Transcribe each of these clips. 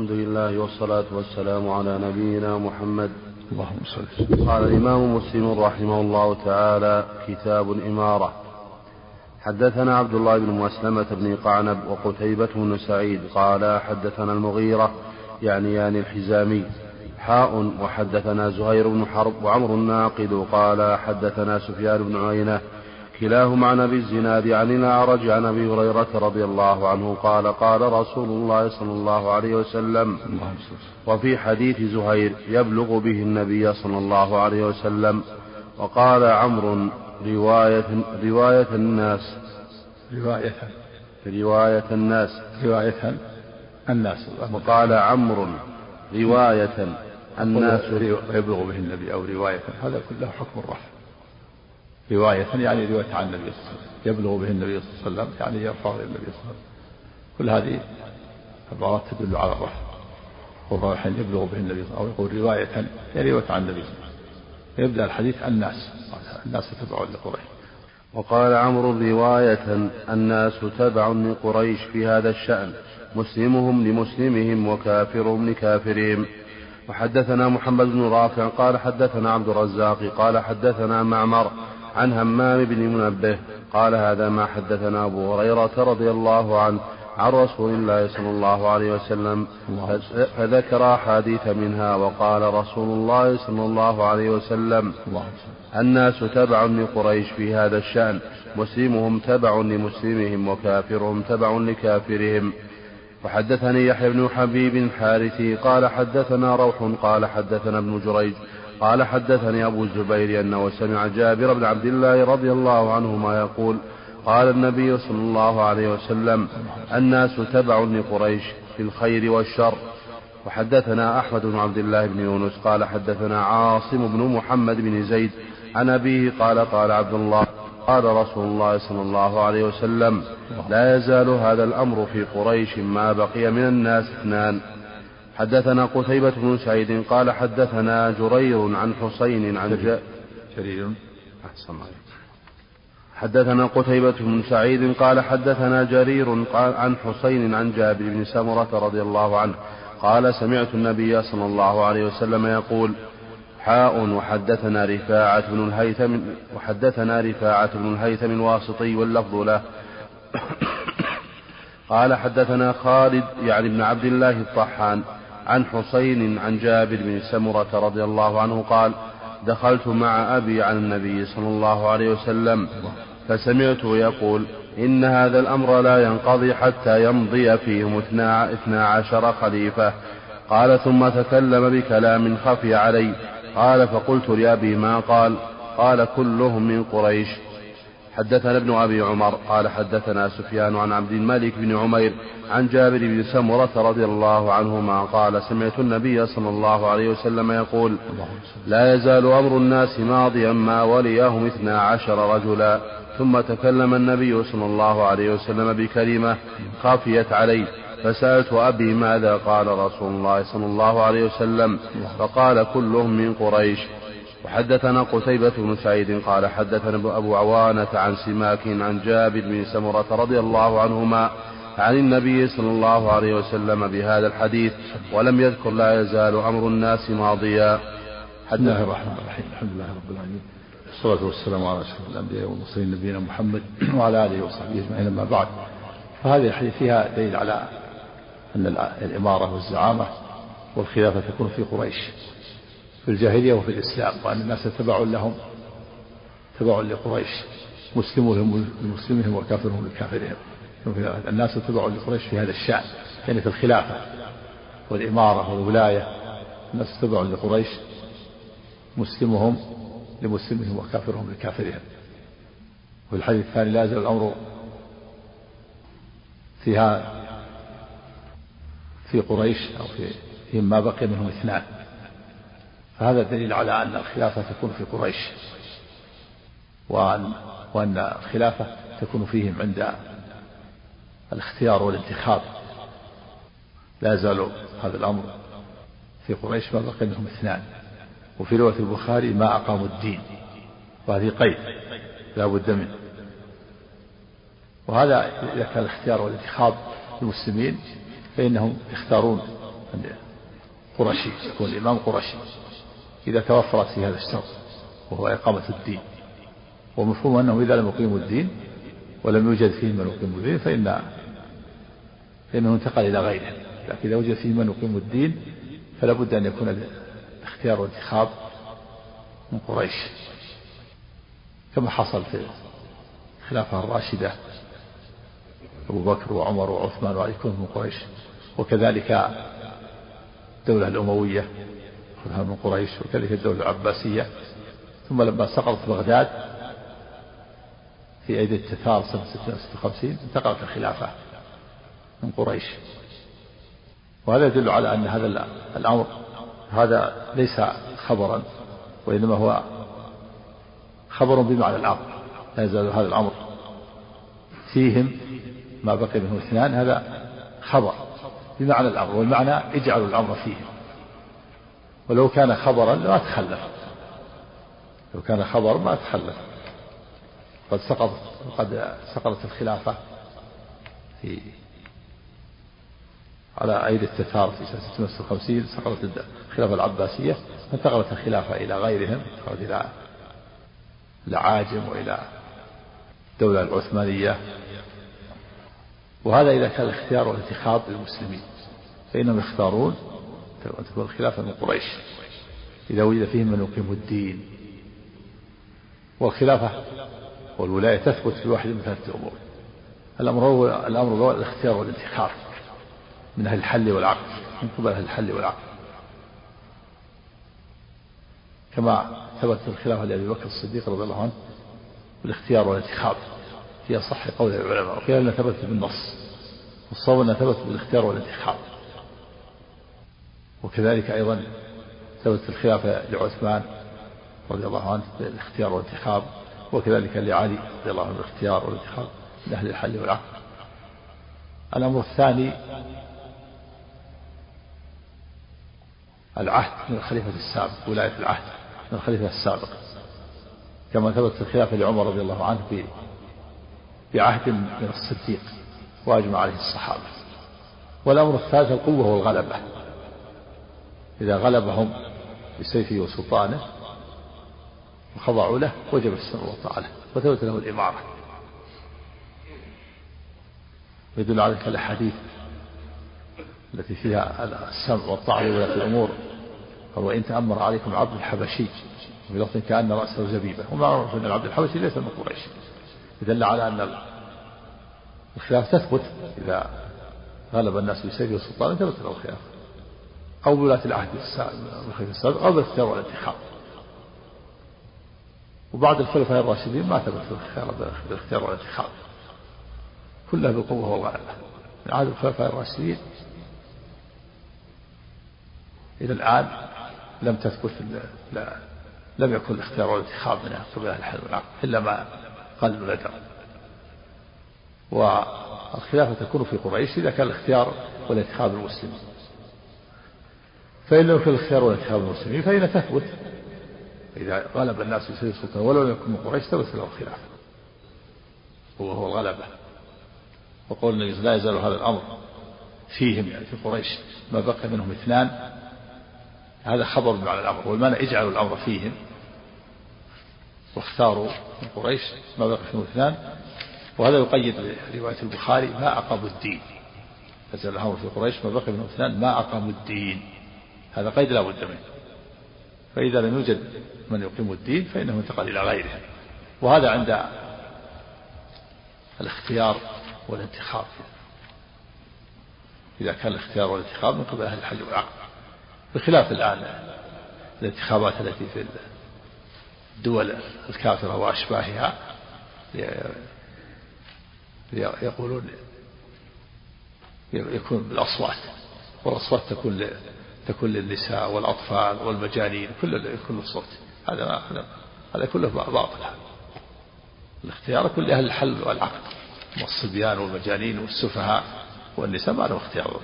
الحمد لله والصلاة والسلام على نبينا محمد. اللهم صل قال الإمام مسلم رحمه الله تعالى كتاب الإمارة. حدثنا عبد الله بن مسلمة بن قعنب وقتيبة بن سعيد. قال حدثنا المغيرة يعني يعني الحزامي. حاء وحدثنا زهير بن حرب وعمر الناقد. قال حدثنا سفيان بن عيينة كلاهما عن أبي الزناد عن الأعرج عن أبي هريرة رضي الله عنه قال قال رسول الله صلى الله عليه وسلم وفي حديث زهير يبلغ به النبي صلى الله عليه وسلم وقال عمرو رواية رواية الناس. رواية رواية الناس. رواية الناس. وقال عمرو رواية الناس. يبلغ به النبي أو رواية. هذا كله حكم الرفع رواية يعني رواية عن النبي صلى الله عليه وسلم يبلغ به النبي صلى الله عليه وسلم يعني يرفع إلى النبي صلى الله عليه وسلم. كل هذه عبارات تدل على الرفع والرايح يبلغ به النبي صلى الله عليه وسلم أو يقول رواية يعني رواية عن النبي صلى الله عليه وسلم. يبدأ الحديث الناس الناس تبع لقريش. وقال عمرو رواية الناس تبع لقريش في هذا الشأن مسلمهم لمسلمهم وكافرهم لكافرهم وحدثنا محمد بن رافع قال حدثنا عبد الرزاق قال حدثنا معمر عن همام بن منبه قال هذا ما حدثنا أبو هريرة رضي الله عنه عن رسول الله صلى الله عليه وسلم. فذكر أحاديث منها وقال رسول الله صلى الله عليه وسلم الناس تبع لقريش في هذا الشأن مسلمهم تبع لمسلمهم وكافرهم تبع لكافرهم. وحدثني يحيى بن حبيب الحارثي قال حدثنا روح قال حدثنا ابن جريج قال حدثني أبو الزبير أنه سمع جابر بن عبد الله رضي الله عنهما يقول قال النبي صلى الله عليه وسلم الناس تبع لقريش في الخير والشر. وحدثنا أحمد بن عبد الله بن يونس قال حدثنا عاصم بن محمد بن زيد عن أبيه قال قال عبد الله قال رسول الله صلى الله عليه وسلم لا يزال هذا الأمر في قريش ما بقي من الناس اثنان. حدثنا قتيبة بن سعيد قال حدثنا جرير عن حسين عن جرير, جرير أحسن عليك حدثنا قتيبة بن سعيد قال حدثنا جرير قال عن حسين عن جابر بن سمرة رضي الله عنه. قال سمعت النبي صلى الله عليه وسلم يقول حاء وحدثنا رفاعة بن الهيثم وحدثنا رفاعة بن الهيثم الواسطي واللفظ له. قال حدثنا خالد يعني بن عبد الله الطحان. عن حسين عن جابر بن سمرة رضي الله عنه قال دخلت مع أبي على النبي صلى الله عليه وسلم فسمعته يقول إن هذا الأمر لا ينقضي حتى يمضي فيهم اثنا عشر خليفة. قال ثم تكلم بكلام خفي علي. قال فقلت لأبي ما قال؟ قال كلهم من قريش. حدثنا ابن أبي عمر قال حدثنا سفيان عن عبد الملك بن عمير عن جابر بن سمرة رضي الله عنهما قال سمعت النبي صلى الله عليه وسلم يقول لا يزال أمر الناس ماضيا ما وليهم اثنا عشر رجلا ثم تكلم النبي صلى الله عليه وسلم بكلمة خافيت عليه فسألت أبي ماذا قال رسول الله صلى الله عليه وسلم فقال كلهم من قريش وحدثنا قتيبة بن سعيد قال حدثنا أبو عوانة عن سماك عن جابر بن سمرة رضي الله عنهما عن النبي صلى الله عليه وسلم بهذا الحديث ولم يذكر لا يزال أمر الناس ماضيا. بسم الله الرحمن الرحيم. الحمد لله رب العالمين. والصلاة والسلام على أشرف الأنبياء والمرسلين نبينا محمد وعلى آله وصحبه أجمعين أما بعد. فهذه الحديث فيها دليل على أن الإمارة والزعامة والخلافة تكون في قريش. في الجاهلية وفي الإسلام وأن الناس تبع لهم تبع لقريش مسلمهم لمسلمهم وكافرهم لكافرهم الناس تبع لقريش في هذا الشأن يعني في الخلافة والإمارة والولاية. الناس تبع لقريش مسلمهم لمسلمهم وكافرهم لكافرهم وفي الحديث الثاني لا يزال الأمر فيها في قريش أو في ما بقي منهم اثنان. فهذا دليل على أن الخلافة تكون في قريش وأن وأن الخلافة تكون فيهم عند الاختيار والانتخاب. لا يزال هذا الأمر في قريش ما بقي منهم اثنان. وفي رواية البخاري ما أقاموا الدين وهذه قيد لا بد منه. وهذا إذا كان الاختيار والانتخاب للمسلمين فإنهم يختارون قرشي يكون الإمام قرشي إذا توفرت في هذا الشرط وهو إقامة الدين. ومفهوم أنه إذا لم يقيموا الدين ولم يوجد فيه من يقيم الدين فإن فإنه انتقل إلى غيره. لكن إذا وجد فيه من يقيم الدين فلا بد أن يكون الاختيار والانتخاب من قريش. كما حصل في الخلافة الراشدة أبو بكر وعمر وعثمان وعلي كلهم من قريش وكذلك الدولة الأموية. كلها من قريش وكذلك الدولة العباسية. ثم لما سقطت بغداد في أيدي التتار سنة 656 انتقلت الخلافة من قريش. وهذا يدل على أن هذا الأمر هذا ليس خبرا وإنما هو خبر بمعنى الأمر لا يزال هذا الأمر فيهم ما بقي منه اثنان. هذا خبر بمعنى الأمر والمعنى اجعلوا الأمر فيهم. ولو كان خبرا لما تخلف. لو كان خبر ما تخلف. قد سقطت قد سقطت الخلافة في على أيدي التتار في سنة 656 سقطت الخلافة العباسية فانتقلت الخلافة إلى غيرهم انتقلت إلى العاجم وإلى الدولة العثمانية. وهذا إذا كان الاختيار والانتخاب للمسلمين. فإنهم يختارون أن تكون الخلافة من قريش إذا وجد فيهم من يقيم الدين. والخلافة والولاية تثبت في واحد من ثلاثة أمور. الأمر هو الأمر هو الاختيار والانتخاب من أهل الحل والعقد من قبل أهل الحل والعقد كما ثبت الخلافة لأبي بكر الصديق رضي الله عنه بالاختيار والانتخاب. في أصح قول العلماء وقيل أنها ثبتت بالنص. والصواب أنها ثبتت بالاختيار والانتخاب. وكذلك أيضا ثبتت الخلافة لعثمان رضي الله عنه بالاختيار والانتخاب وكذلك لعلي رضي الله عنه بالاختيار والانتخاب من أهل الحل والعقد الأمر الثاني العهد من الخليفة السابق ولاية العهد من الخليفة السابق. كما ثبت الخلافة لعمر رضي الله عنه بعهد من الصديق وأجمع عليه الصحابة. والأمر الثالث القوة والغلبة. إذا غلبهم بسيفه وسلطانه وخضعوا له وجب السمع والطاعة له وثبت له الإمارة. ويدل على ذلك الأحاديث التي فيها السمع والطاعة لولاة الأمور. وإن تأمر عليكم عبد الحبشي في لفظ كأن رأسه زبيبة. وما عرف أن العبد الحبشي ليس من قريش. يدل على أن الخلاف تثبت. إذا غلب الناس بسيف وسلطان ثبت له الخلاف. أو بولاة العهد السابق أو بالاختيار والانتخاب وبعد الخلفاء الراشدين ما ثبت بالاختيار والانتخاب كلها بالقوة والغلبة من عهد الخلفاء الراشدين إلى الآن لم تثبت لا لم يكن الاختيار والانتخاب من قبل أهل الحل والعقل إلا ما قل ندر والخلافة تكون في قريش إذا كان الاختيار والانتخاب المسلمين فإن لم يكن الاختيار والانتخاب المسلمين فإن تثبت. إذا غلب الناس بسبيل السلطان ولو لم يكن من قريش ثبت له الخلافة وهو الغلبة. وقول لا يزال هذا الأمر فيهم يعني في قريش ما بقي منهم اثنان. هذا خبر بمعنى الأمر. والمعنى اجعلوا الأمر فيهم. واختاروا من قريش ما بقي فيهم اثنان. وهذا يقيد رواية البخاري ما أقاموا الدين. نزل الأمر في قريش ما بقي منهم اثنان ما أقاموا الدين. هذا قيد لا بد منه. فإذا لم يوجد من يقيم الدين فإنه انتقل إلى غيره. وهذا عند الاختيار والانتخاب. إذا كان الاختيار والانتخاب من قبل أهل الحل والعقد. بخلاف الآن الانتخابات التي في الدول الكافرة وأشباهها يقولون يكون بالأصوات والأصوات تكون تكون للنساء والأطفال والمجانين كل كل الصوت. هذا هذا كله باطل. الاختيار كل أهل الحل والعقد والصبيان والمجانين والسفهاء والنساء ما لهم اختيار.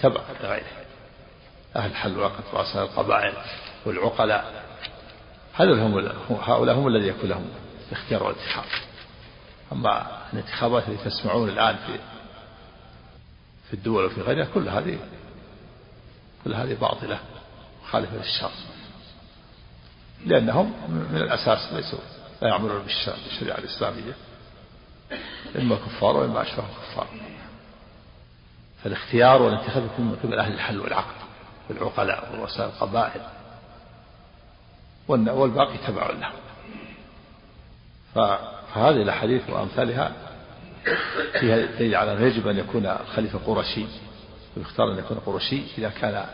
تبع لغيره أهل الحل والعقد رؤساء القبائل والعقلاء. هذول هم هؤلاء هم الذين يكون لهم الاختيار والانتخاب أما الانتخابات التي تسمعون الآن في في الدول وفي غيرها كل هذه كل هذه باطلة مخالفة للشرع. لأنهم من الأساس ليسوا لا يعملون بالشريعة الإسلامية. إما كفار وإما أشبه كفار. فالاختيار والانتخاب يكون من قبل أهل الحل والعقد والعقلاء ورؤساء القبائل والباقي تبع له فهذه الأحاديث وأمثالها فيها دليل على أنه يجب أن يكون الخليفة قرشي. ويختار أن يكون قرشي إذا كان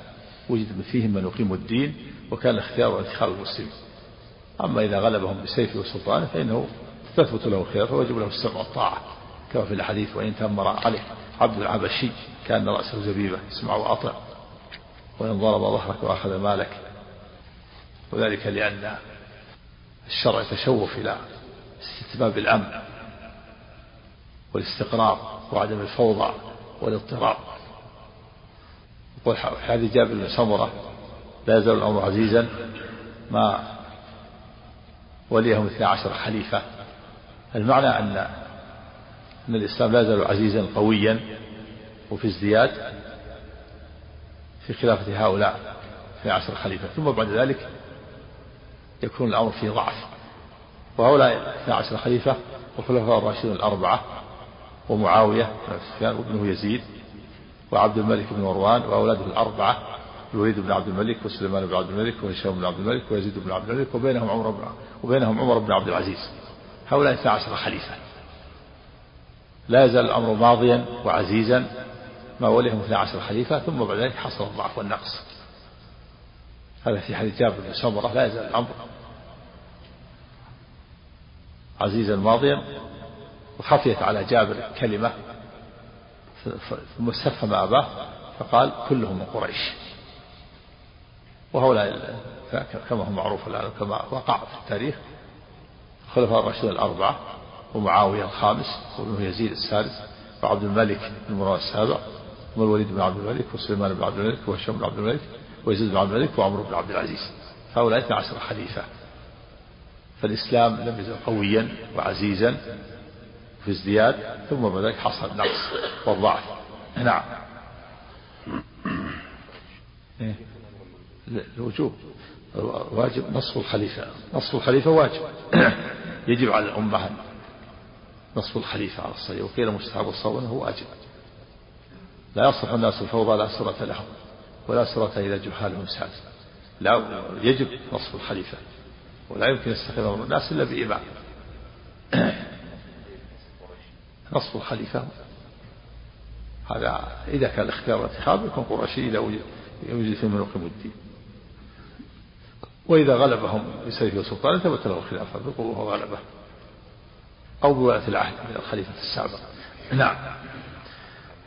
وجد فيهم من يقيم الدين وكان الاختيار وانتخاب المسلمين. أما إذا غلبهم بسيفه وسلطانه فإنه تثبت له الخير فوجب له السمع والطاعة كما في الحديث وإن تمر عليه عبد العبشي كان رأسه زبيبة اسمع وأطع وإن ضرب ظهرك وأخذ مالك. وذلك لأن الشرع يتشوف إلى استتباب الأمن والاستقرار وعدم الفوضى والاضطراب. يقول حديث جابر بن سمرة لا يزال الأمر عزيزا ما وليهم اثنى عشر خليفة. المعنى أن أن الإسلام لا يزال عزيزا قويا وفي ازدياد في خلافة هؤلاء اثنى عشر خليفة. ثم بعد ذلك يكون الأمر في ضعف. وهؤلاء اثنى عشر خليفة والخلفاء الراشدون الأربعة ومعاوية سفيان وابنه يزيد وعبد الملك بن مروان وأولاده الأربعة الوليد بن عبد الملك وسليمان بن عبد الملك وهشام بن عبد الملك ويزيد بن عبد الملك وبينهم عمر بن وبينهم عمر بن عبد العزيز. هؤلاء 12 خليفة. لا يزال الأمر ماضيا وعزيزا ما وليهم 12 خليفة ثم بعد ذلك حصل الضعف والنقص. هذا في حديث جابر بن سمرة لا يزال الأمر عزيزا ماضيا وخفيت على جابر كلمة ثم استفهم أباه فقال كلهم من قريش. وهؤلاء كما هو معروف الآن كما وقع في التاريخ الخلفاء الراشدين الأربعة ومعاوية الخامس وابنه يزيد السادس وعبد الملك مروان السابع والوليد بن عبد الملك وسليمان بن عبد الملك وهشام بن عبد الملك ويزيد بن عبد الملك وعمر بن عبد العزيز. هؤلاء 12 خليفة. فالإسلام لم يزل قويا وعزيزا في ازدياد ثم بعد ذلك حصل النقص والضعف. نعم. إيه؟ الوجوب. واجب نصف الخليفة. نصف الخليفة واجب. يجب على الأمة نصف الخليفة على الصحيح وقيل مستحب والصواب أنه واجب. لا يصلح الناس الفوضى لا سرة لهم ولا سرة إلى جهالهم ساد لا يجب نصف الخليفة. ولا يمكن أمر الناس إلا بإمام. نصف الخليفة. هذا إذا كان الاختيار والانتخاب يكون قرشي إذا وجد يوجد في من يقيم الدين وإذا غلبهم بسيف وسلطان ثبت له الخلافة بقوة وغلبة. أو بولاة العهد من الخليفة السابق. نعم.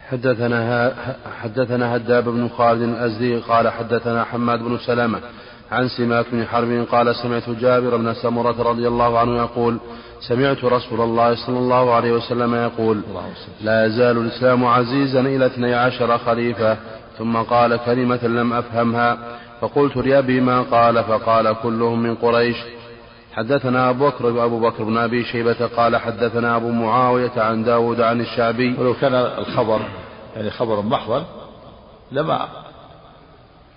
حدثنا حدثنا هداب بن خالد الأزدي قال حدثنا حماد بن سلمة عن سماك بن حرب قال سمعت جابر بن سمرة رضي الله عنه يقول سمعت رسول الله صلى الله عليه وسلم يقول لا يزال الإسلام عزيزا إلى اثني عشر خليفة ثم قال كلمة لم أفهمها فقلت لأبي ما قال فقال كلهم من قريش. حدثنا أبو بكر أبو بكر بن أبي شيبة قال حدثنا أبو معاوية عن داود عن الشعبي. ولو كان الخبر يعني خبرا محضا لما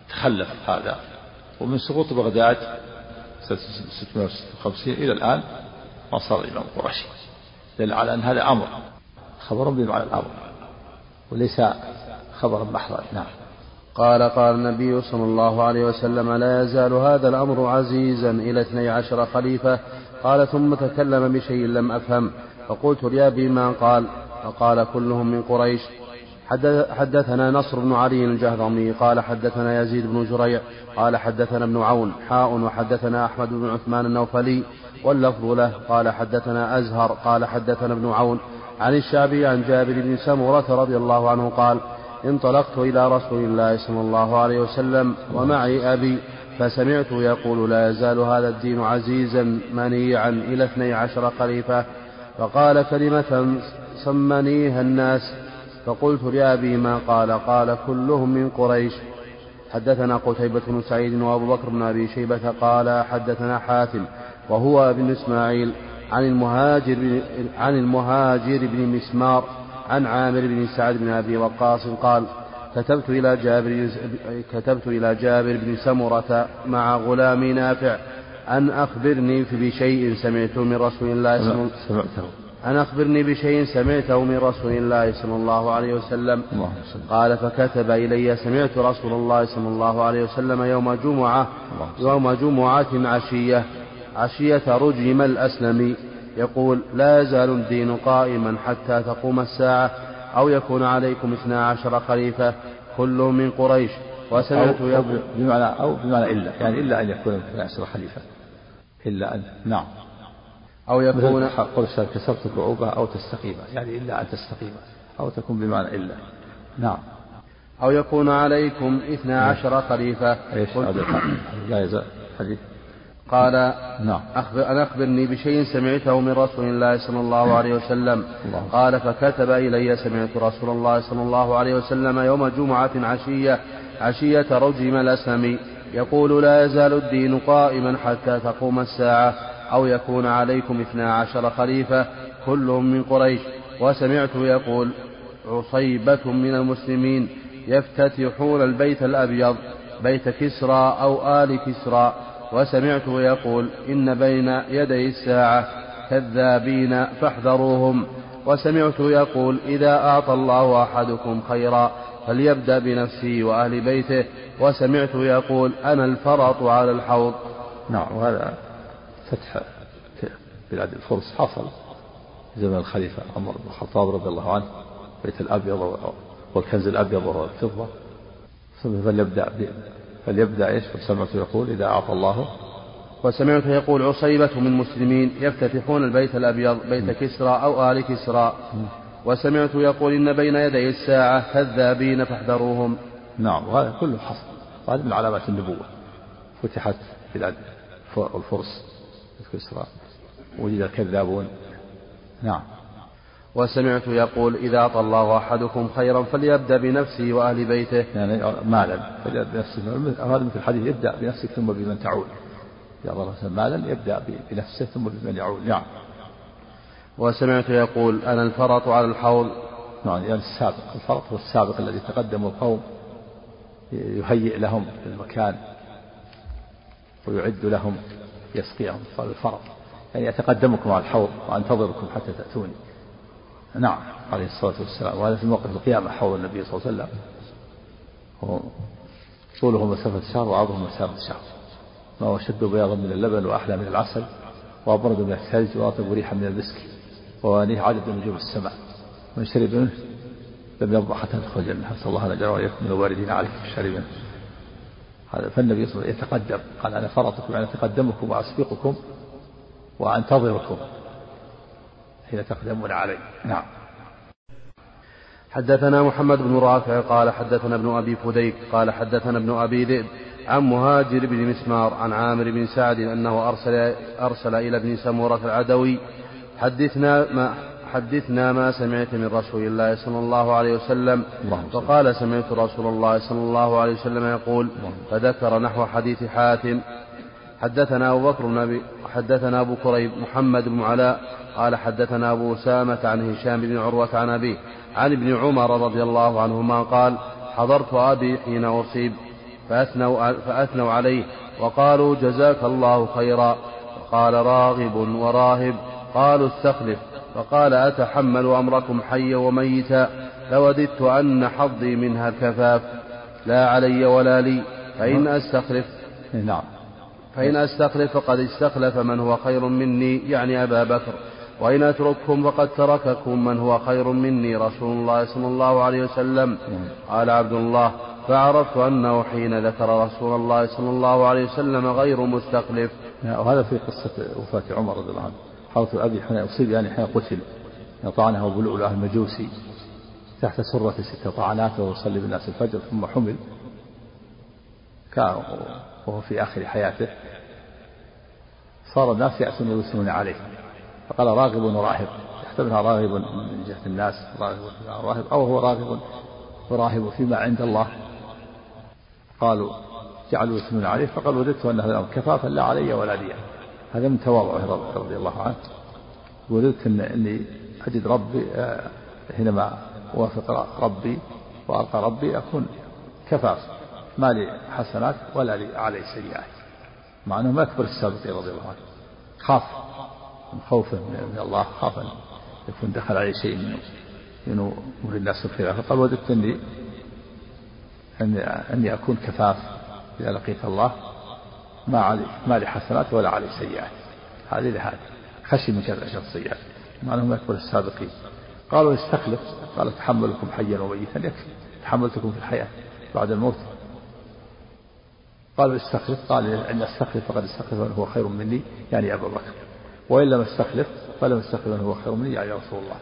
تخلف هذا. ومن سقوط بغداد سنة 656 إلى الآن ما صار الإمام قرشي. دل على أن هذا أمر. خبر بمعنى الأمر. وليس خبرا محضا نعم. قال قال النبي صلى الله عليه وسلم لا يزال هذا الأمر عزيزا إلى اثني عشر خليفة. قال ثم تكلم بشيء لم أفهم. فقلت لأبي ما قال. فقال كلهم من قريش. حدثنا نصر بن علي الجهضمي قال حدثنا يزيد بن جريع قال حدثنا ابن عون حاء وحدثنا أحمد بن عثمان النوفلي واللفظ له قال حدثنا أزهر قال حدثنا ابن عون عن الشعبي عن جابر بن سمرة رضي الله عنه قال انطلقت إلى رسول الله صلى الله عليه وسلم ومعي أبي فسمعت يقول لا يزال هذا الدين عزيزا منيعا إلى اثني عشر خليفة فقال كلمة صمنيها الناس فقلت لأبي ما قال؟ قال كلهم من قريش. حدثنا قتيبة بن سعيد وأبو بكر بن أبي شيبة قال حدثنا حاتم وهو ابن إسماعيل عن المهاجر عن المهاجر بن مسمار عن عامر بن سعد بن أبي وقاص قال كتبت إلى جابر كتبت إلى جابر بن سمرة مع غلامي نافع أن أخبرني بشيء سمعته من رسول الله صلى الله عليه وسلم. أن أخبرني بشيء سمعته من رسول الله صلى الله عليه وسلم. قال فكتب إلي سمعت رسول الله صلى الله عليه وسلم يوم جمعة يوم جمعة عشية عشية رجم الأسلمي يقول لا يزال الدين قائما حتى تقوم الساعة أو يكون عليكم اثنا عشر خليفة كلهم من قريش. وسمعت أو بمعنى أو بمعنى إلا يعني إلا أن يكون اثنا عشر خليفة. إلا أن نعم. أو يكون قل كسرت كعوبة أو تستقيم يعني إلا أن تستقيم أو تكون بمعنى إلا. نعم. أو يكون عليكم اثنا عشر خليفة. إيش لا يزال حديث. قال نعم. أخبر أن أخبرني بشيء سمعته من رسول الله صلى الله عليه وسلم. الله. قال فكتب إلي سمعت رسول الله صلى الله عليه وسلم يوم جمعة عشية عشية رجم الأسلم يقول لا يزال الدين قائما حتى تقوم الساعة. أو يكون عليكم اثنا عشر خليفة كلهم من قريش. وسمعته يقول عصيبة من المسلمين يفتتحون البيت الأبيض بيت كسرى أو آل كسرى. وسمعته يقول إن بين يدي الساعة كذابين فاحذروهم. وسمعته يقول إذا أعطى الله أحدكم خيرا فليبدأ بنفسه وأهل بيته. وسمعته يقول أنا الفرط على الحوض. نعم وهذا فتح بلاد الفرس حصل زمن الخليفة عمر بن الخطاب رضي الله عنه بيت الأبيض والكنز الأبيض والفضة. ثم فليبدأ فليبدأ إيش؟ وسمعته يقول إذا أعطى الله. وسمعته يقول عصيبة من مسلمين يفتتحون البيت الأبيض بيت كسرى أو آل كسرى. وسمعته يقول إن بين يدي الساعة كذابين فاحذروهم. نعم وهذا كله حصل. وهذا من علامات النبوة. فتحت بلاد الفرس. كسرى وجد الكذابون نعم. وسمعت يقول إذا الله أحدكم خيرا فليبدأ بنفسه وأهل بيته. يعني مالا. فليبدأ بنفسه. هذا مثل الحديث يبدأ بنفسك ثم بمن تعود. إذا أعطى مالا يبدأ بنفسه ثم بمن يعود. نعم. وسمعت يقول أنا الفرط على الحوض. نعم يعني السابق. الفرط هو السابق الذي تقدم القوم. يهيئ لهم المكان. ويعد لهم. يسقيهم قال الفرط يعني أتقدمكم على الحوض وأنتظركم حتى تأتوني. نعم عليه الصلاة والسلام. وهذا في موقف القيامة حول النبي صلى الله عليه وسلم. طوله مسافة شهر وعرضه مسافة شهر. ما هو أشد بياضا من اللبن وأحلى من العسل وأبرد من الثلج وأطيب ريحا من المسك ووانيه عدد نجوم السماء. من شرب منه لم يرضى حتى يدخل الجنة. نسأل الله أن يجعل وإياكم من الواردين عليه في منه. هذا فالنبي صلى الله عليه وسلم يتقدم. قال أنا فرطكم يعني أتقدمكم وأسبقكم وأنتظركم حين تقدمون علي. نعم. حدثنا محمد بن رافع قال حدثنا ابن أبي فديك قال حدثنا ابن أبي ذئب عن مهاجر بن مسمار عن عامر بن سعد أنه أرسل, أرسل إلى ابن سمورة العدوي حدثنا ما حدثنا ما سمعت من رسول الله صلى الله عليه وسلم. فقال سمعت رسول الله صلى الله عليه وسلم يقول فذكر نحو حديث حاتم. حدثنا أبو بكر بن حدثنا أبو كريب محمد بن علاء. قال حدثنا أبو أسامة عن هشام بن عروة عن أبيه. عن ابن عمر رضي الله عنهما قال حضرت أبي حين أصيب فأثنوا, فأثنوا عليه وقالوا جزاك الله خيرا. وقال راغب وراهب. قالوا استخلف. فقال أتحمل أمركم حيا وميتا لوددت أن حظي منها الكفاف. لا علي ولا لي. فإن أستخلف. نعم. فإن أستخلف فقد استخلف من هو خير مني يعني أبا بكر. وإن أترككم فقد ترككم من هو خير مني رسول الله صلى الله عليه وسلم. قال عبد الله فعرفت أنه حين ذكر رسول الله صلى الله عليه وسلم غير مستخلف. وهذا في قصة وفاة عمر رضي الله عنه. حرث أبي حين أصيب يعني حين قتل. طعنه أبو المجوسي تحت سرة ست طعنات وهو يصلي بالناس الفجر ثم حمل. كان وهو في آخر حياته. صار الناس يأسون ويثنون عليه. فقال راغب وراهب يحتملها راغب من جهة الناس راغب وراهب أو هو راغب وراهب فيما عند الله. قالوا جعلوا يثنون عليه فقال وددت أن هذا كفافا لا علي ولا لي هذا من تواضعه رضي الله عنه. وددت أن أني أجد ربي آه، حينما أوافق ربي وألقى ربي أكون كفاف. ما لي حسنات ولا لي علي سيئات. مع أنه ما أكبر السابقين رضي الله عنه. خاف من خوفه من الله خاف أن يكون دخل عليه شيء من من أمور الناس الخلافة فقال وددت أني, أني أكون كفاف إذا لقيت الله. ما علي ما لي حسنات ولا علي سيئات. هذه لهذه خشي من شر أشر السيئات مع أنهم أكبر السابقين. قالوا استخلف. قال تحملكم حيا وميتا. يكفي. تحملتكم في الحياة بعد الموت. قالوا استخلف. قال إن استخلف فقد استخلف من هو خير مني. يعني أبا بكر. وإن لم استخلف فلم استخلف من هو خير مني. يعني رسول الله.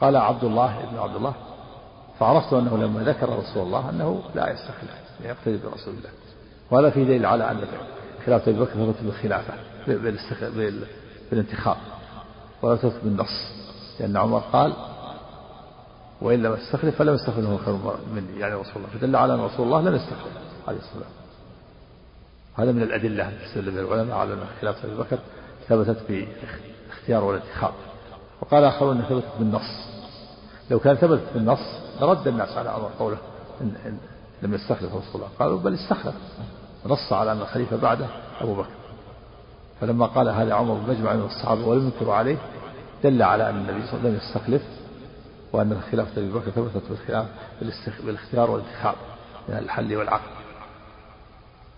قال عبد الله ابن عبد الله. فعرفت أنه لما ذكر رسول الله أنه لا يستخلف. يقتدي برسول الله. وهذا في دليل على أن خلافة أبي بكر ثبت بالخلافة بالانتخاب ولا تثبت بالنص لأن عمر قال وإن لم استخلف فلم يستخلف من هو خير مني يعني رسول الله فدل على أن رسول الله لم يستخلف عليه الصلاة والسلام. هذا من الأدلة التي العلماء على أن خلافة أبي بكر ثبتت باختيار والانتخاب. وقال آخرون ثبتت بالنص لو كان ثبتت بالنص لرد الناس على عمر قوله إن, إن لم يستخلف رسول الله. قالوا بل استخلف. نص على أن الخليفة بعده أبو بكر. فلما قال هذا عمر مجمع من الصحابة ولم ينكروا عليه دل على أن النبي صلى الله عليه وسلم لم يستخلف وأن الخلافة أبي بكر ثبتت بالخلاف بالاختيار والانتخاب من الحل والعقل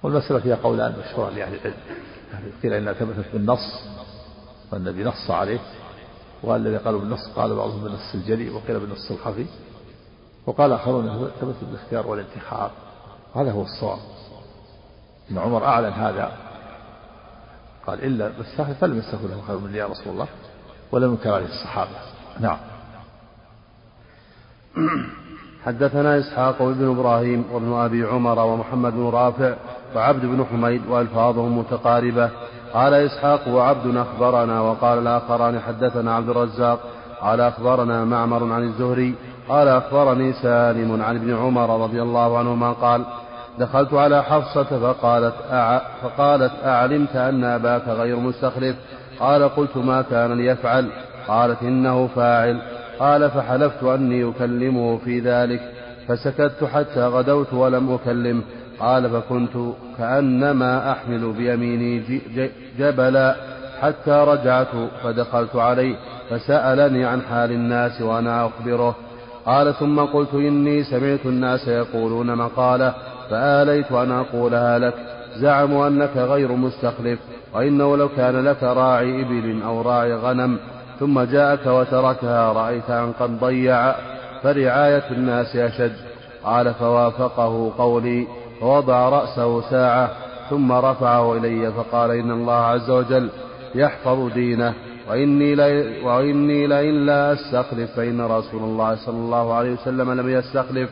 والمسألة فيها قولان مشهوران لأهل العلم. قيل إنها ثبتت بالنص والنبي نص عليه والذي قالوا بالنص قال بعضهم بالنص الجلي وقيل بالنص الخفي. وقال آخرون ثبتت بالاختيار والانتخاب. هذا هو الصواب. إن عمر أعلن هذا. قال إلا بالسهل فلم يستغفر له خير من يا رسول الله ولم ينكر عليه الصحابة. نعم. حدثنا إسحاق بن إبراهيم وابن أبي عمر ومحمد بن رافع وعبد بن حميد وألفاظهم متقاربة. قال إسحاق وعبد أخبرنا وقال الآخران حدثنا عبد الرزاق قال أخبرنا معمر عن الزهري قال أخبرني سالم عن ابن عمر رضي الله عنهما قال دخلت على حفصة فقالت أع... فقالت أعلمت أن أباك غير مستخلف؟ قال قلت ما كان ليفعل. قالت إنه فاعل. قال فحلفت أني أكلمه في ذلك. فسكت حتى غدوت ولم أكلمه قال فكنت كأنما أحمل بيميني جبلا. حتى رجعت فدخلت عليه. فسألني عن حال الناس وأنا أخبره. قال ثم قلت إني سمعت الناس يقولون مقالة. فآليت أن أقولها لك. زعموا أنك غير مستخلف وإنه لو كان لك راعي إبل أو راعي غنم ثم جاءك وتركها رأيت أن قد ضيع فرعاية الناس أشد. قال فوافقه قولي فوضع رأسه ساعة ثم رفعه إلي فقال إن الله عز وجل يحفظ دينه وإني, وإني لئن لا أستخلف فإن رسول الله صلى الله عليه وسلم لم يستخلف.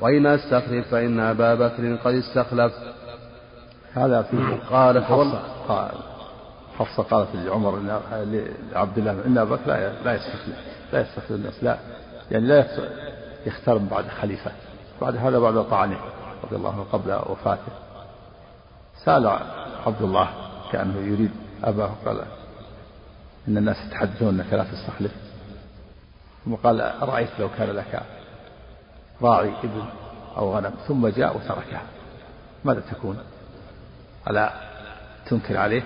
وإن أستخلف فإن أبا بكر قد استخلف. هذا في قال فوالله قال حفصة قالت لعمر لعبد الله إن أبا بكر لا يستخلف. لا يستخلف الناس. لا. يعني لا يختار بعد خليفة. بعد هذا بعد طعنه رضي الله عنه قبل وفاته. سأل عبد الله كأنه يريد أباه قال إن الناس يتحدثون أنك لا تستخلف. ثم قال أرأيت لو كان لك راعي إبل أو غنم ثم جاء وتركها. ماذا تكون؟ ألا تنكر عليه؟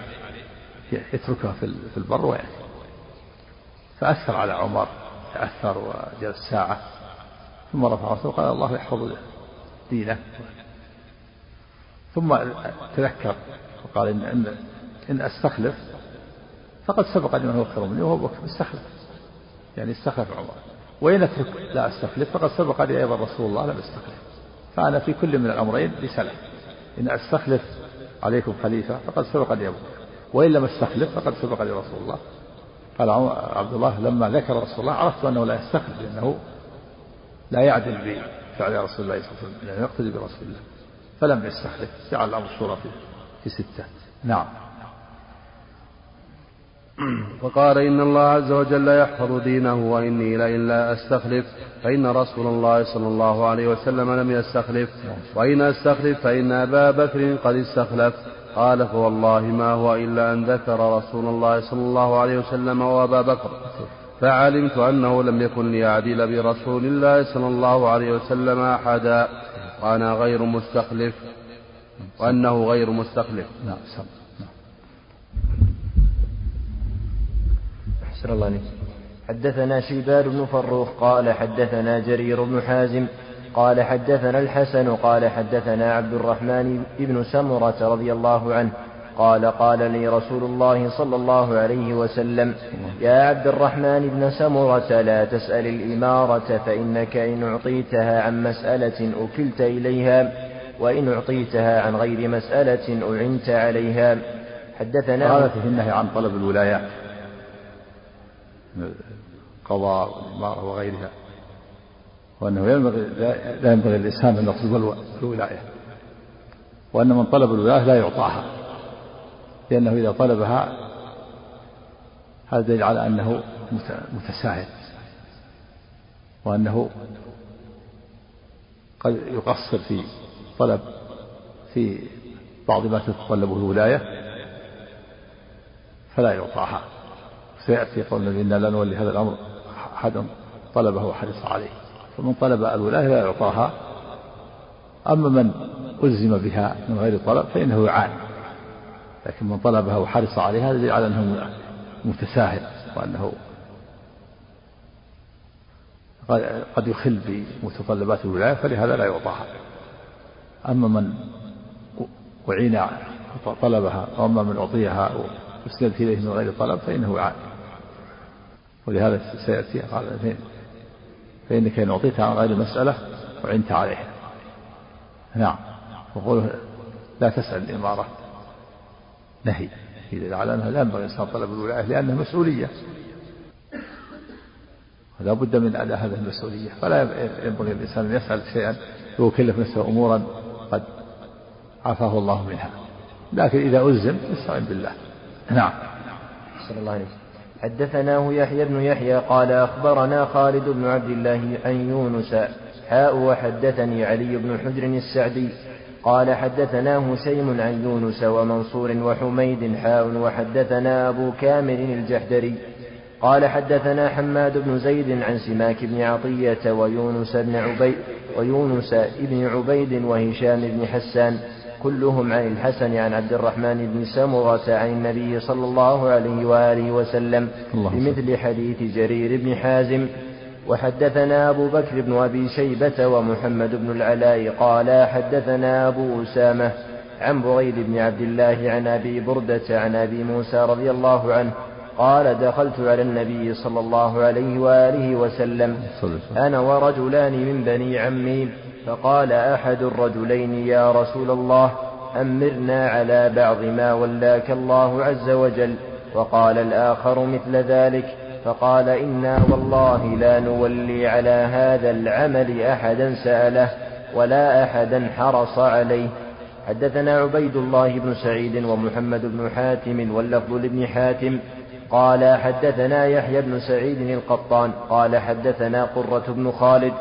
يتركها في البر ويأتي. فأثر على عمر تأثر وجلس ساعة ثم رفع رأسه وقال الله يحفظ دينه. ثم تذكر وقال إن, إن, إن أستخلف فقد سبق هو خير مني وهو استخلف يعني استخلف عمر. وإن أترك لا أستخلف فقد سبق لي أيضا رسول الله لم يستخلف فأنا في كل من الأمرين بسلف. إن أستخلف عليكم خليفة فقد سبق لي أبو وإن لم أستخلف فقد سبق لي رسول الله. قال عبد الله لما ذكر رسول الله عرفت أنه لا يستخلف لأنه لا يعدل بفعل رسول الله صلى الله عليه وسلم يقتدي برسول الله. فلم يستخلف جعل الأمر في, في ستة. نعم. فقال إن الله عز وجل يحفظ دينه وإني لئن لا أستخلف فإن رسول الله صلى الله عليه وسلم لم يستخلف وإن أستخلف فإن أبا بكر قد استخلف. قال فوالله ما هو إلا أن ذكر رسول الله صلى الله عليه وسلم وأبا بكر فعلمت أنه لم يكن ليعدل برسول الله صلى الله عليه وسلم أحدا وأنا غير مستخلف وأنه غير مستخلف. نعم أحسن الله عليك. حدثنا شيبان بن فروخ قال حدثنا جرير بن حازم قال حدثنا الحسن قال حدثنا عبد الرحمن بن سمرة رضي الله عنه قال قال لي رسول الله صلى الله عليه وسلم يا عبد الرحمن بن سمرة لا تسأل الإمارة فإنك إن أعطيتها عن مسألة أكلت إليها وإن أعطيتها عن غير مسألة أعنت عليها. حدثنا هذا في النهي عن طلب الولايات القضاء والإمارة وغيرها وأنه ينبغي لا ينبغي للإنسان أن يطلب الولاية وأن من طلب الولاية لا يعطاها لأنه إذا طلبها هذا دليل على أنه متساهل وأنه قد يقصر في طلب في بعض ما تتطلبه الولاية فلا يعطاها. سيأتي قول النبي إنا لا نولي هذا الأمر أحدا طلبه وحرص عليه. فمن طلب الولاية لا يعطاها. أما من ألزم بها من غير طلب فإنه يعاني لكن من طلبها وحرص عليها دليل على أنه متساهل وأنه قد يخل بمتطلبات الولاية فلهذا لا يعطاها. أما من أعين طلبها وأما من أعطيها وأسندت إليه من غير طلب فإنه يعاني ولهذا سيأتي قال فين فإنك إن أعطيتها عن غير مسألة وعنت عليها. نعم. وقوله لا تسأل الإمارة. نهي. إذا على أنها لا ينبغي الإنسان طلب الولاية لأنها مسؤولية. ولا بد من أداء هذه المسؤولية. فلا ينبغي الإنسان أن يسأل شيئا يكلف نفسه أمورا قد عافاه الله منها. لكن إذا ألزم يستعين بالله. نعم. صلى الله عليه وسلم. حدثناه يحيى بن يحيى قال أخبرنا خالد بن عبد الله عن يونس. حاء وحدثني علي بن حجر السعدي. قال حدثنا هشيم عن يونس ومنصور وحميد حاء وحدثنا أبو كامل الجحدري. قال حدثنا حماد بن زيد عن سماك بن عطية ويونس بن عبيد ويونس بن عبيد وهشام بن حسان. كلهم عن الحسن عن عبد الرحمن بن سمرة عن النبي صلى الله عليه وآله وسلم بمثل حديث جرير بن حازم. وحدثنا أبو بكر بن أبي شيبة ومحمد بن العلاء قال حدثنا أبو أسامة عن بريد بن عبد الله عن أبي بردة عن أبي موسى رضي الله عنه قال دخلت على النبي صلى الله عليه وآله وسلم. أنا ورجلان من بني عمي فقال أحد الرجلين يا رسول الله أمرنا على بعض ما ولاك الله عز وجل. وقال الآخر مثل ذلك فقال إنا والله لا نولي على هذا العمل أحدا سأله ولا أحدا حرص عليه. حدثنا عبيد الله بن سعيد ومحمد بن حاتم واللفظ لابن حاتم. قال حدثنا يحيى بن سعيد القطان. قال حدثنا قرة بن خالد.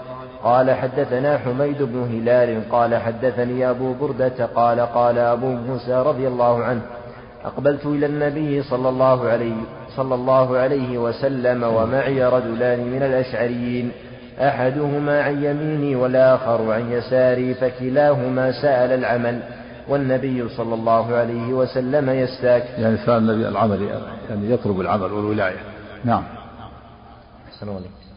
قال حدثنا حميد بن هلال قال حدثني أبو بردة قال قال أبو موسى رضي الله عنه أقبلت إلى النبي صلى الله عليه صلى الله عليه وسلم ومعي رجلان من الأشعريين أحدهما عن يميني والآخر عن يساري فكلاهما سأل العمل والنبي صلى الله عليه وسلم يستاك. يعني سأل النبي العمل يعني يطلب العمل والولاية. نعم.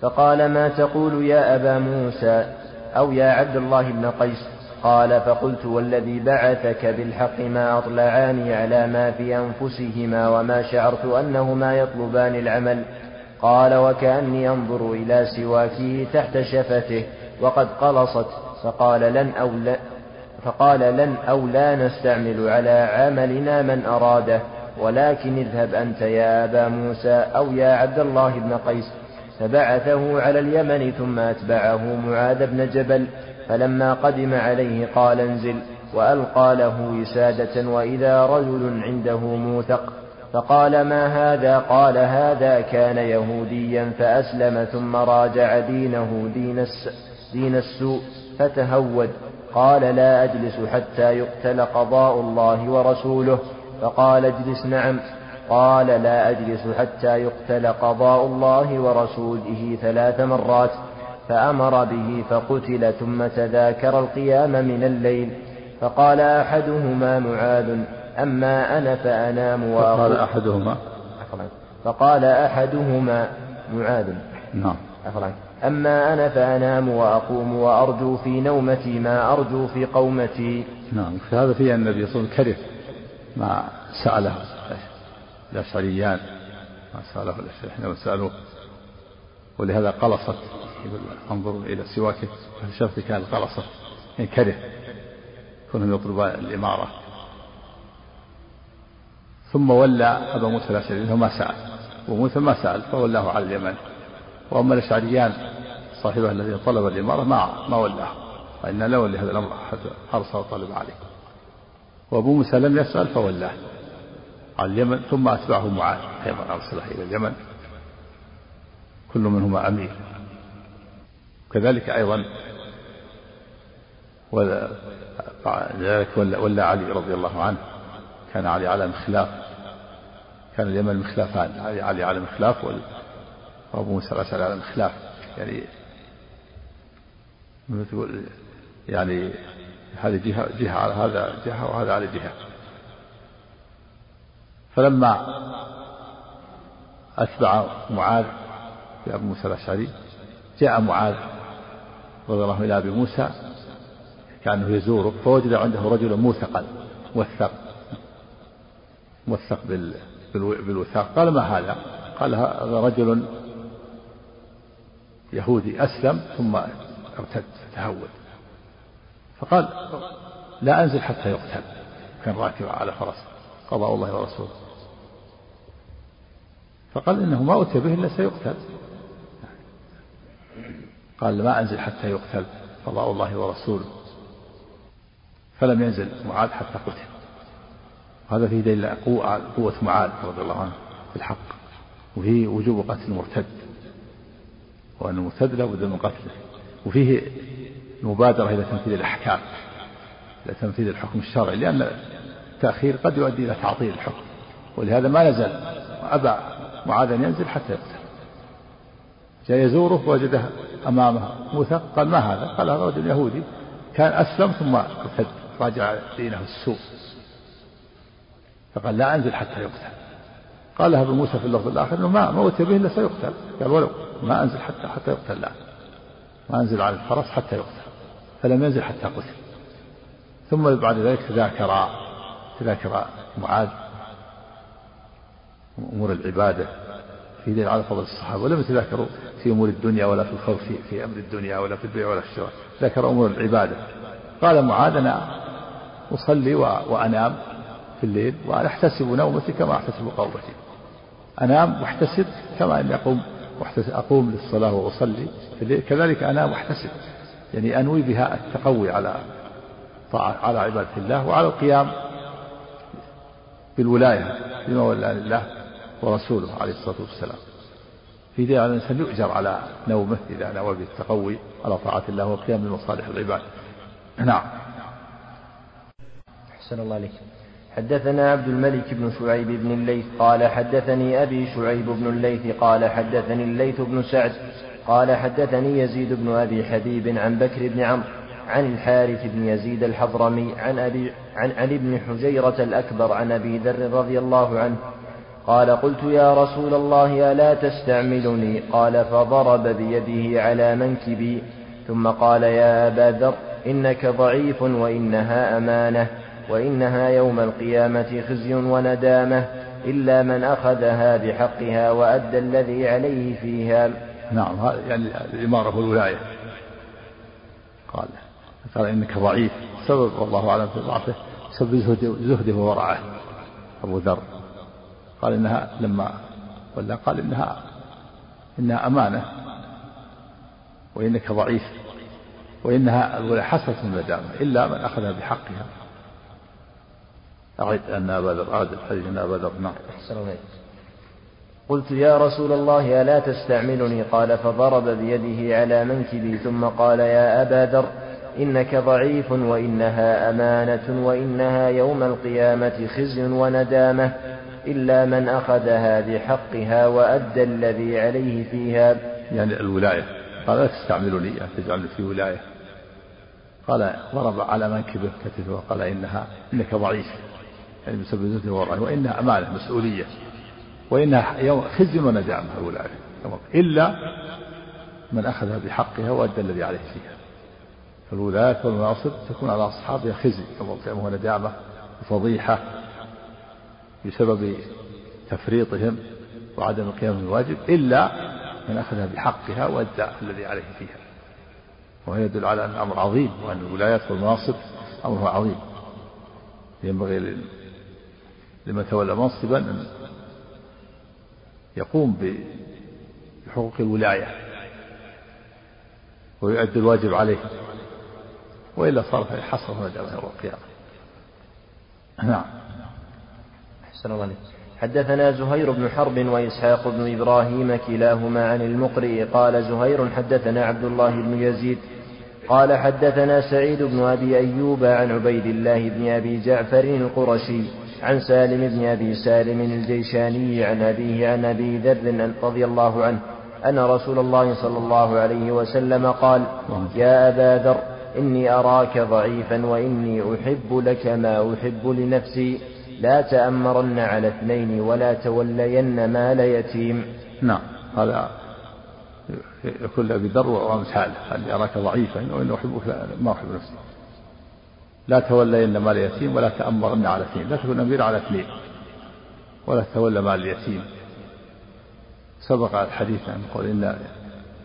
فقال ما تقول يا أبا موسى أو يا عبد الله بن قيس؟ قال فقلت والذي بعثك بالحق ما أطلعاني على ما في أنفسهما وما شعرت أنهما يطلبان العمل. قال وكأني أنظر إلى سواكه تحت شفته وقد قلصت. فقال لن أو لا فقال لن أو لا نستعمل على عملنا من أراده ولكن اذهب أنت يا أبا موسى أو يا عبد الله بن قيس. فبعثه على اليمن ثم أتبعه معاذ بن جبل فلما قدم عليه قال انزل وألقى له وسادة وإذا رجل عنده موثق فقال ما هذا؟ قال هذا كان يهوديا فأسلم ثم راجع دينه دين, دين السوء فتهود قال لا أجلس حتى يقتل قضاء الله ورسوله فقال اجلس نعم قال لا أجلس حتى يقتل قضاء الله ورسوله ثلاث مرات فأمر به فقتل ثم تذاكر القيام من الليل. فقال أحدهما معاذ أما أنا فأنام وأقول. فقال أحدهما؟ فقال أحدهما معاذ. نعم. أما أنا فأنام وأقوم وأرجو في نومتي ما أرجو في قومتي. نعم. في هذا فيه النبي صلى الله عليه وسلم كره ما سأله. الأشعريان ما سأله الأشعري حينما سألوه. ولهذا قلصت يقول انظر إلى سواكه فالشرط كان قلصت يعني كره كونهم يطلبان الإمارة. ثم ولى أبا موسى الأشعري فما سأل. وموسى ما سأل فولاه على اليمن. وأما الأشعريان صاحبه الذي طلب الإمارة ما ما ولاه. فإن لا ولي هذا الأمر أحد حرص وطلب عليه. وأبو موسى لم يسأل فولاه. على اليمن ثم أتبعه معاذ أيضا أرسله إلى اليمن. كل منهما أمير. كذلك أيضا ذلك ولا علي رضي الله عنه كان علي على مخلاف. كان اليمن مخلافان علي على مخلاف وأبو موسى الأشعري على مخلاف. يعني تقول يعني هذه جهة جهة على هذا جهة وهذا على جهة. فلما أتبع معاذ بأبي موسى الأشعري جاء معاذ رضي الله إلى أبي موسى كأنه يزوره فوجد عنده رجلا موثقا موثق موثق بالوثاق. قال ما هذا؟ قال هذا رجل يهودي أسلم ثم ارتد تهود. فقال لا أنزل حتى يقتل كان راكبا على فرس. قضاء الله ورسوله. فقال إنه ما أتي به إلا سيقتل. قال ما أنزل حتى يقتل. قضاء الله ورسوله. فلم ينزل معاذ حتى قتل. هذا فيه دليل قوة معاذ رضي الله عنه في الحق. وفيه وجوب قتل المرتد. وأن المرتد لابد من قتله. وفيه المبادرة إلى تنفيذ الأحكام. إلى تنفيذ الحكم الشرعي. لأن التأخير قد يؤدي إلى تعطيل الحكم. ولهذا ما نزل. وأبى معاذ أن ينزل حتى يقتل. جاء يزوره وجده أمامه موثق قال ما هذا؟ قال هذا رجل يهودي. كان أسلم ثم ارتد. راجع دينه السوء فقال لا أنزل حتى يقتل. قال ابو موسى في اللفظ الآخر أنه ما أتي به إلا سيقتل. قال ولو ما أنزل حتى حتى يقتل لا. ما أنزل على الفرس حتى يقتل. فلم ينزل حتى قتل. ثم بعد ذلك تذاكر تذاكر معاذ. أمور العبادة في دين على فضل الصحابة ولم يتذاكروا في أمور الدنيا ولا في الخوف في, في أمر الدنيا ولا في البيع ولا في الشراء ذكر أمور العبادة. قال معاذ أنا أصلي وأنام في الليل وأنا أحتسب نومتي كما أحتسب قومتي أنام واحتسب كما أني أقوم أقوم للصلاة وأصلي في الليل كذلك أنام واحتسب. يعني أنوي بها التقوي على طاعة على عبادة الله وعلى القيام بالولاية بما ولى الله ورسوله عليه الصلاة والسلام. في ذلك الإنسان يؤجر على نومه إذا نوى بالتقوي على طاعة الله والقيام بمصالح العباد. نعم. أحسن الله عليك. حدثنا عبد الملك بن شعيب بن الليث قال حدثني أبي شعيب بن الليث قال حدثني الليث بن سعد قال حدثني يزيد بن أبي حبيب عن بكر بن عمرو عن الحارث بن يزيد الحضرمي عن أبي عن علي بن حجيرة الأكبر عن أبي ذر رضي الله عنه قال قلت يا رسول الله ألا تستعملني؟ قال فضرب بيده على منكبي ثم قال يا أبا ذر إنك ضعيف وإنها أمانة وإنها يوم القيامة خزي وندامة إلا من أخذها بحقها وأدى الذي عليه فيها. نعم يعني الإمارة والولاية قال قال إنك ضعيف. سبب والله أعلم في ضعفه. سبب زهده وورعه. أبو ذر. قال إنها لما ولا قال إنها إنها أمانة وإنك ضعيف وإنها الولاية حسرة الندامة إلا من أخذها بحقها. أعد أن أبا ذر أعد الحديث أن أبا ذر نعم قلت يا رسول الله ألا تستعملني؟ قال فضرب بيده على منكبي ثم قال يا أبا ذر إنك ضعيف وإنها أمانة وإنها يوم القيامة خزي وندامة. إلا من أخذها بحقها وأدى الذي عليه فيها. يعني الولاية. قال لا تستعملني تجعلني في ولاية. قال ضرب على منكبه كتفه وقال إنها إنك ضعيف. يعني بسبب زهد الورع وإنها أمانة مسؤولية. وإنها يوم خزي وندامة الولاية. إلا من أخذها بحقها وأدى الذي عليه فيها. فالولايات والمناصب تكون على أصحابها خزي كما وندامة وفضيحة. بسبب تفريطهم وعدم القيام بالواجب إلا من أخذها بحقها وأدى الذي عليه فيها. وهو يدل على أن الأمر عظيم وأن الولايات والمناصب أمرها عظيم. ينبغي لمن تولى منصبا أن يقوم بحقوق الولاية ويؤدي الواجب عليه. وإلا صار حسرة ندامة يوم القيامة. نعم. أحسن الله عليك حدثنا زهير بن حرب وإسحاق بن إبراهيم كلاهما عن المقرئ قال زهير حدثنا عبد الله بن يزيد قال حدثنا سعيد بن أبي أيوب عن عبيد الله بن أبي جعفر القرشي عن سالم بن أبي سالم الجيشاني عن أبيه عن أبي ذر رضي الله عنه أن رسول الله صلى الله عليه وسلم قال يا أبا ذر إني أراك ضعيفا وإني أحب لك ما أحب لنفسي. لا تأمرن على اثنين ولا تولين مال يتيم. نعم هذا يقول لأبي ذر وأمثاله قال أراك ضعيفا وإني أحبك ما أحب نفسي لا تولين مال اليتيم ولا تأمرن على اثنين لا تكون أمير على اثنين ولا تولى مال اليتيم. سبق الحديث عن قول إن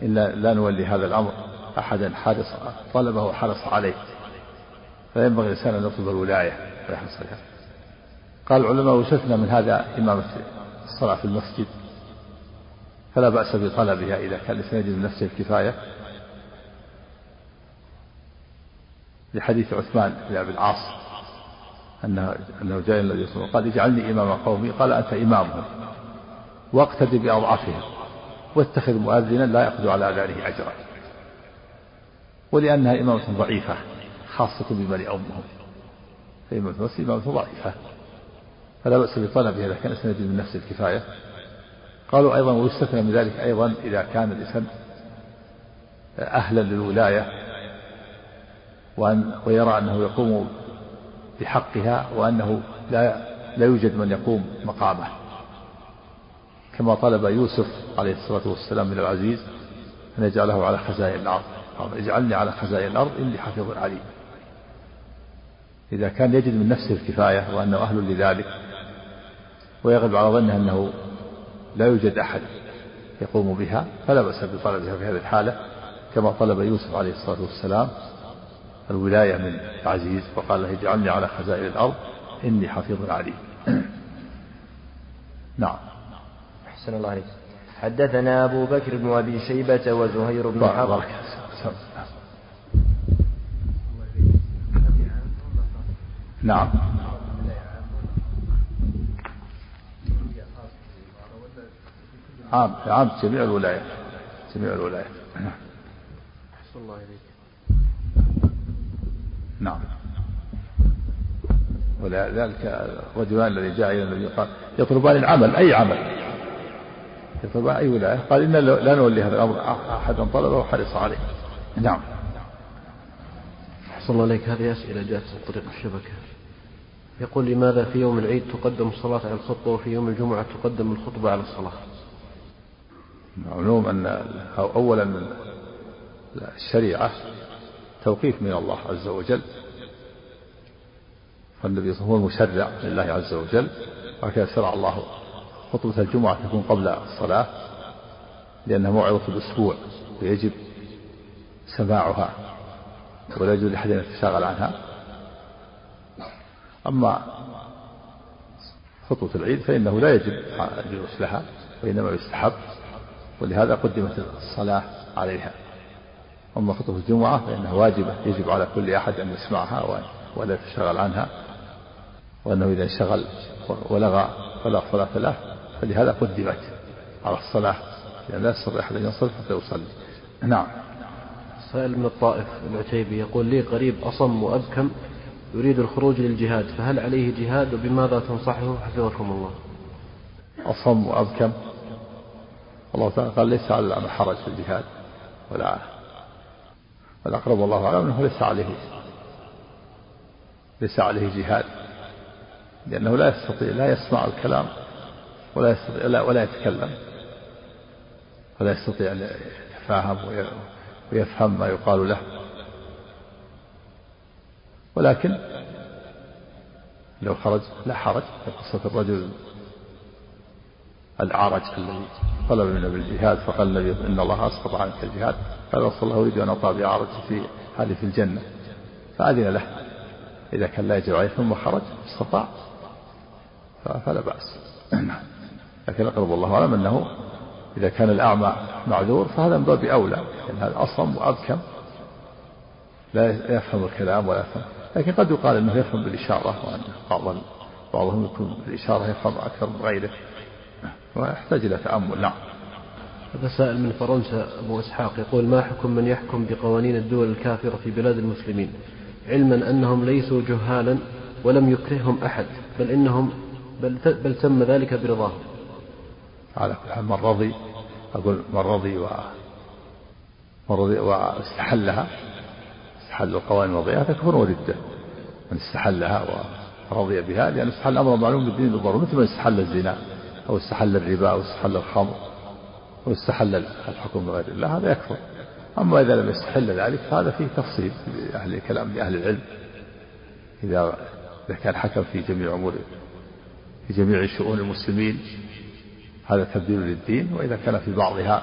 إلا لا نولي هذا الأمر أحدا حارس طلبه وحرص عليه. فينبغي الإنسان أن يطلب الولاية. ويحرص عليها قال العلماء وستنا من هذا إمامة الصلاة في المسجد. فلا بأس بطلبها إذا كان الإنسان يجد من نفسه الكفاية. لحديث عثمان بن أبي العاص أنه أنه جاء النبي صلى الله عليه وسلم قال اجعلني إمام قومي. قال أنت إمامهم. واقتد بأضعافهم. واتخذ مؤذنا لا يأخذ على أذانه أجرا. ولأنها إمامة ضعيفة خاصة بمن يؤمهم فإمامة المسجد إمامة ضعيفة. فلا بأس بطلبها إذا كان الإنسان من نفس الكفاية. قالوا أيضا ويستثنى من ذلك أيضا إذا كان الإنسان أهلا للولاية وأن ويرى أنه يقوم بحقها وأنه لا لا يوجد من يقوم مقامه. كما طلب يوسف عليه الصلاة والسلام من العزيز أن يجعله على خزائن الأرض. قال اجعلني على خزائن الأرض إني حفيظ عليم. إذا كان يجد من نفسه الكفاية وأنه أهل لذلك ويغلب على ظنه أنه لا يوجد أحد يقوم بها فلا بأس بطلبها في هذه الحالة كما طلب يوسف عليه الصلاة والسلام الولاية من عزيز وقال له اجعلني على خزائن الأرض إني حفيظ عليم. نعم. أحسن الله عليك. حدثنا أبو بكر بن أبي شيبة وزهير بن حرب نعم. عام عام جميع الولايات جميع الولايات نعم الله إليك. نعم. ولذلك الرجلان الذي جاء إلى النبي قال يطلبان العمل أي عمل؟ يطلبان أي ولاية؟ قال إن لا نولي هذا الأمر احدا طلبه وحرص عليه. نعم. أحسن الله عليك هذه أسئلة جاءت عن طريق الشبكة. يقول لماذا في يوم العيد تقدم الصلاة على الخطبة وفي يوم الجمعة تقدم الخطبة على الصلاة؟ معلوم أن أولا الشريعة توقيف من الله عز وجل فالنبي هو المشرع لله عز وجل وهكذا شرع الله خطبة الجمعة تكون قبل الصلاة لأنها موعظة الأسبوع ويجب سماعها ولا يجوز لأحد أن يتشاغل عنها. أما خطبة العيد فإنه لا يجب الجلوس لها وإنما يستحب. ولهذا قدمت الصلاة عليها. أما خطبة الجمعة فإنها واجبة يجب على كل أحد أن يسمعها ولا يتشغل عنها. وأنه إذا انشغل ولغى فلا صلاة له فلهذا قدمت على الصلاة. لأن لا يستطيع أحد أن ينصرف حتى يصلي. نعم. سائل من الطائف العتيبي يقول لي قريب أصم وأبكم يريد الخروج للجهاد فهل عليه جهاد وبماذا تنصحه؟ حفظكم الله. أصم وأبكم الله تعالى قال ليس على الأعمى حرج في الجهاد ولا والأقرب والله أعلم أنه ليس عليه ليس عليه جهاد لأنه لا يستطيع لا يسمع الكلام ولا يستطيع لا ولا يتكلم ولا يستطيع أن يتفاهم ويفهم ما يقال له ولكن لو خرج لا حرج في قصة الرجل العرج الذي طلب منه بالجهاد فقال النبي إن الله اسقط عنك الجهاد. قال رسول الله أريد أن اطلع بعرج في هذه في الجنة. فأذن له. إذا كان لا يجب عليه ثم خرج استطاع. فلا بأس. لكن اقرب الله أعلم أنه إذا كان الأعمى معذور فهذا من باب أولى. لأن هذا أصم وأبكم. لا يفهم الكلام ولا يفهم. لكن قد يقال إنه يفهم بالإشارة وأن بعض بعضهم يكون بالإشارة يفهم أكثر من غيره. ويحتاج إلى تأمل. نعم. هذا سائل من فرنسا أبو إسحاق يقول ما حكم من يحكم بقوانين الدول الكافرة في بلاد المسلمين؟ علما أنهم ليسوا جهالا ولم يكرههم أحد بل إنهم بل, بل تم ذلك برضاهم على كل حال من رضي أقول من رضي و من رضي واستحلها استحل القوانين الوضعية تكفر وردة من استحلها ورضي بها لأن استحل أمر معلوم بالدين بالضرورة مثل من استحل الزنا. أو استحل الربا أو استحل الخمر أو استحل الحكم بغير الله هذا يكفر. أما إذا لم يستحل ذلك فهذا فيه تفصيل لأهل الكلام لأهل العلم. إذا إذا كان حكم في جميع أمور في جميع شؤون المسلمين هذا تبديل للدين وإذا كان في بعضها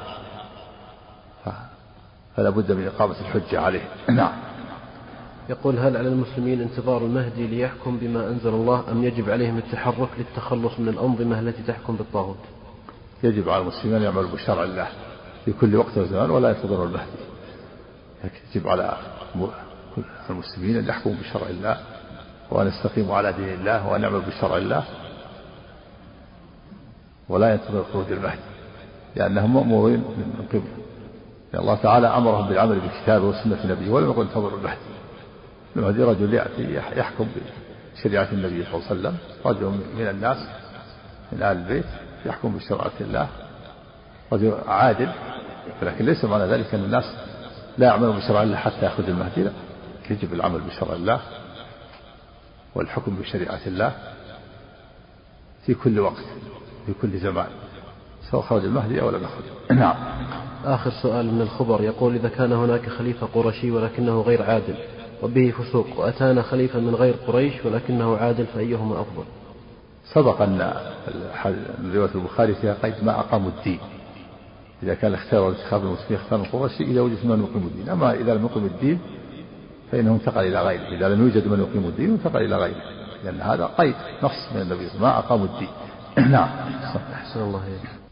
فلا بد من إقامة الحجة عليه. نعم. يقول هل على المسلمين انتظار المهدي ليحكم بما أنزل الله أم يجب عليهم التحرك للتخلص من الأنظمة التي تحكم بالطاغوت؟ يجب على المسلمين أن يعملوا بشرع الله في كل وقت وزمان ولا ينتظروا المهدي. يجب على المسلمين أن يحكموا بشرع الله وأن يستقيموا على دين الله وأن يعملوا بشرع الله ولا ينتظر خروج المهدي لأنهم مأمورين من قبل. الله تعالى أمرهم بالعمل بكتابه وسنة نبيه ولم يقل انتظروا المهدي. المهدي رجل يأتي يحكم بشريعة النبي صلى الله عليه وسلم. رجل من الناس من آل البيت يحكم بشريعة الله. رجل عادل ولكن ليس معنى ذلك أن الناس لا يعملوا بشرع الله حتى يخرج المهدي. لا يجب العمل بشرع الله والحكم بشريعة الله في كل وقت في كل زمان سواء خرج المهدي أو لم يخرج. نعم. آخر سؤال من الخبر يقول إذا كان هناك خليفة قرشي ولكنه غير عادل وبه فسوق وأتانا خليفة من غير قريش ولكنه عادل فأيهما أفضل؟ سبق أن رواية البخاري فيها قيد ما أقاموا الدين. إذا كان الاختيار والانتخاب المسلمين اختار القرشي إذا وجد من يقيم الدين. أما إذا لم يقيم الدين فإنه انتقل إلى غيره. إذا لم يوجد من يقيم الدين انتقل إلى غيره. لأن هذا قيد نص من النبي ما أقاموا الدين. نعم. أحسن الله إليك.